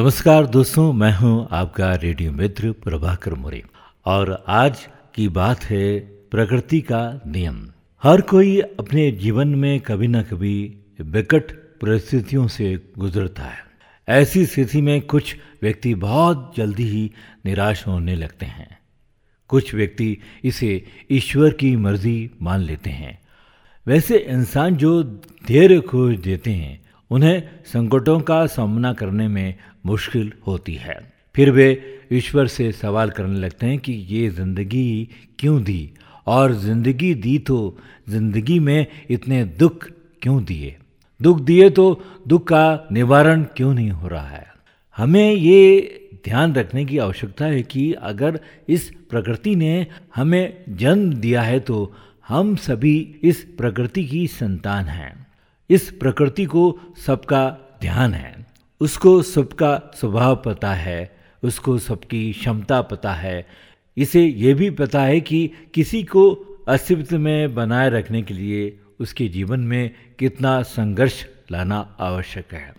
नमस्कार दोस्तों, मैं हूँ आपका रेडियो मित्र प्रभाकर मोरे। और आज की बात है प्रकृति का नियम। हर कोई अपने जीवन में कभी ना कभी विकट परिस्थितियों से गुजरता है। ऐसी स्थिति में कुछ व्यक्ति बहुत जल्दी ही निराश होने लगते हैं। कुछ व्यक्ति इसे ईश्वर की मर्ज़ी मान लेते हैं। वैसे इंसान जो धैर्य खोज देते हैं, उन्हें संकटों का सामना करने में मुश्किल होती है। फिर वे ईश्वर से सवाल करने लगते हैं कि ये ज़िंदगी क्यों दी? और ज़िंदगी दी तो ज़िंदगी में इतने दुख क्यों दिए? दुख दिए तो दुख का निवारण क्यों नहीं हो रहा है? हमें ये ध्यान रखने की आवश्यकता है कि अगर इस प्रकृति ने हमें जन्म दिया है तो हम सभी इस प्रकृति की संतान हैं। इस प्रकृति को सबका ध्यान है। उसको सबका स्वभाव पता है, उसको सबकी क्षमता पता है। इसे ये भी पता है कि किसी को अस्तित्व में बनाए रखने के लिए उसके जीवन में कितना संघर्ष लाना आवश्यक है।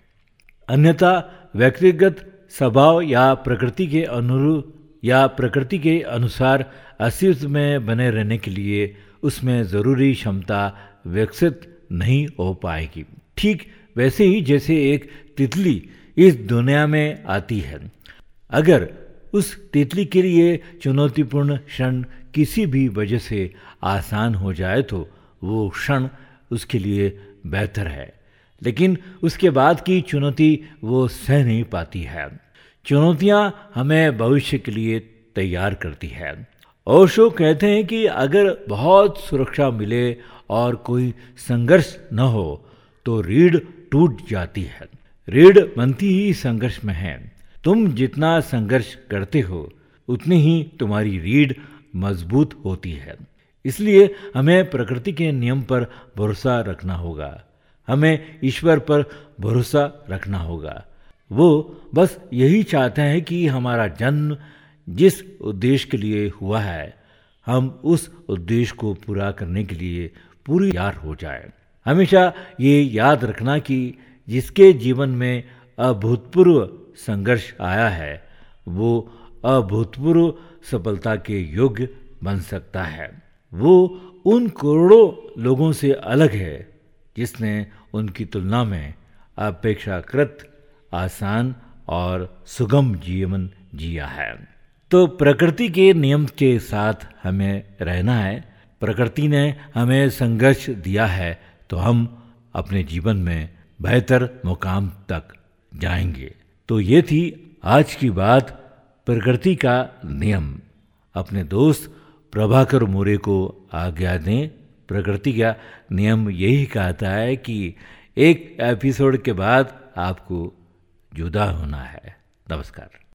अन्यथा व्यक्तिगत स्वभाव या प्रकृति के अनुरूप या प्रकृति के अनुसार अस्तित्व में बने रहने के लिए उसमें ज़रूरी क्षमता विकसित नहीं हो पाएगी। ठीक वैसे ही जैसे एक तितली इस दुनिया में आती है। अगर उस तितली के लिए चुनौतीपूर्ण क्षण किसी भी वजह से आसान हो जाए तो वो क्षण उसके लिए बेहतर है। लेकिन उसके बाद की चुनौती वो सह नहीं पाती है। चुनौतियाँ हमें भविष्य के लिए तैयार करती है। ओशो कहते हैं कि अगर बहुत सुरक्षा मिले और कोई संघर्ष न हो तो रीढ़ टूट जाती है। रीढ़ बनती ही संघर्ष में है। तुम जितना संघर्ष करते हो, उतनी ही तुम्हारी रीढ़ मज़बूत होती है। इसलिए हमें प्रकृति के नियम पर भरोसा रखना होगा। हमें ईश्वर पर भरोसा रखना होगा। वो बस यही चाहते हैं कि हमारा जन्म जिस उद्देश्य के लिए हुआ है, हम उस उद्देश्य को पूरा करने के लिए पूरी यार हो जाए। हमेशा ये याद रखना कि जिसके जीवन में अभूतपूर्व संघर्ष आया है, वो अभूतपूर्व सफलता के योग्य बन सकता है। वो उन करोड़ों लोगों से अलग है, जिसने उनकी तुलना में अपेक्षाकृत आसान और सुगम जीवन जिया है। तो प्रकृति के नियम के साथ हमें रहना है। प्रकृति ने हमें संघर्ष दिया है तो हम अपने जीवन में बेहतर मुकाम तक जाएँगे। तो ये थी आज की बात, प्रकृति का नियम। अपने दोस्त प्रभाकर मोरे को आज्ञा दें। प्रकृति का नियम यही कहता है कि एक एपिसोड के बाद आपको जुदा होना है। नमस्कार।